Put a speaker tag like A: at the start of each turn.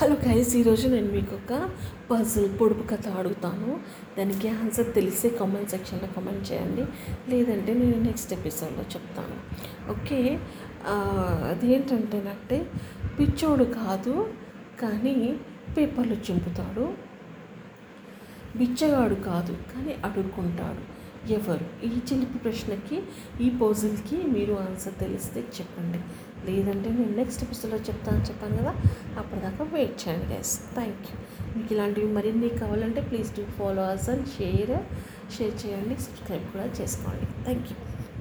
A: Hello guys ఈరోజు నేను మీకు ఒక పజిల్ పొడుపు కథ అడుగుతాను. దానికి ఆన్సర్ తెలిసే కామెంట్ సెక్షన్లో కామెంట్ చేయండి. లేదంటే నేను నెక్స్ట్ ఎపిసోడ్లో చెప్తాను. ఓకే అదేంటంటేనంటే పిచ్చోడు కాదు కానీ పేపర్లు చింపుతాడు. బిచ్చగాడు కాదు కానీ అడుక్కుంటాడు. ఎవరు? ఈ చిలిపి ప్రశ్నకి ఈ పజిల్కి మీరు ఆన్సర్ తెలిస్తే చెప్పండి. లేదంటే నేను నెక్స్ట్ ఎపిసోడ్లో చెప్తాను చెప్పాను కదా అప్పటిదాకా వెయిట్ చేయండి గైస్ థ్యాంక్ యూ మీకు ఇలాంటివి మరిన్ని కావాలంటే please do follow us and share share చేయండి సబ్స్క్రైబ్ కూడా చేసుకోండి. Thank you